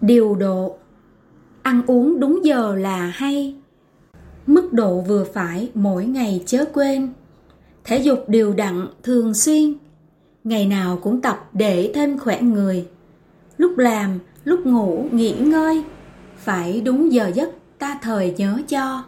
điều độ. Ăn uống đúng giờ là hay. Mức độ vừa phải mỗi ngày chớ quên. Thể dục đều đặn, thường xuyên. Ngày nào cũng tập để thêm khỏe người. Lúc làm, lúc ngủ, nghỉ ngơi. Phải đúng giờ giấc, ta thời nhớ cho.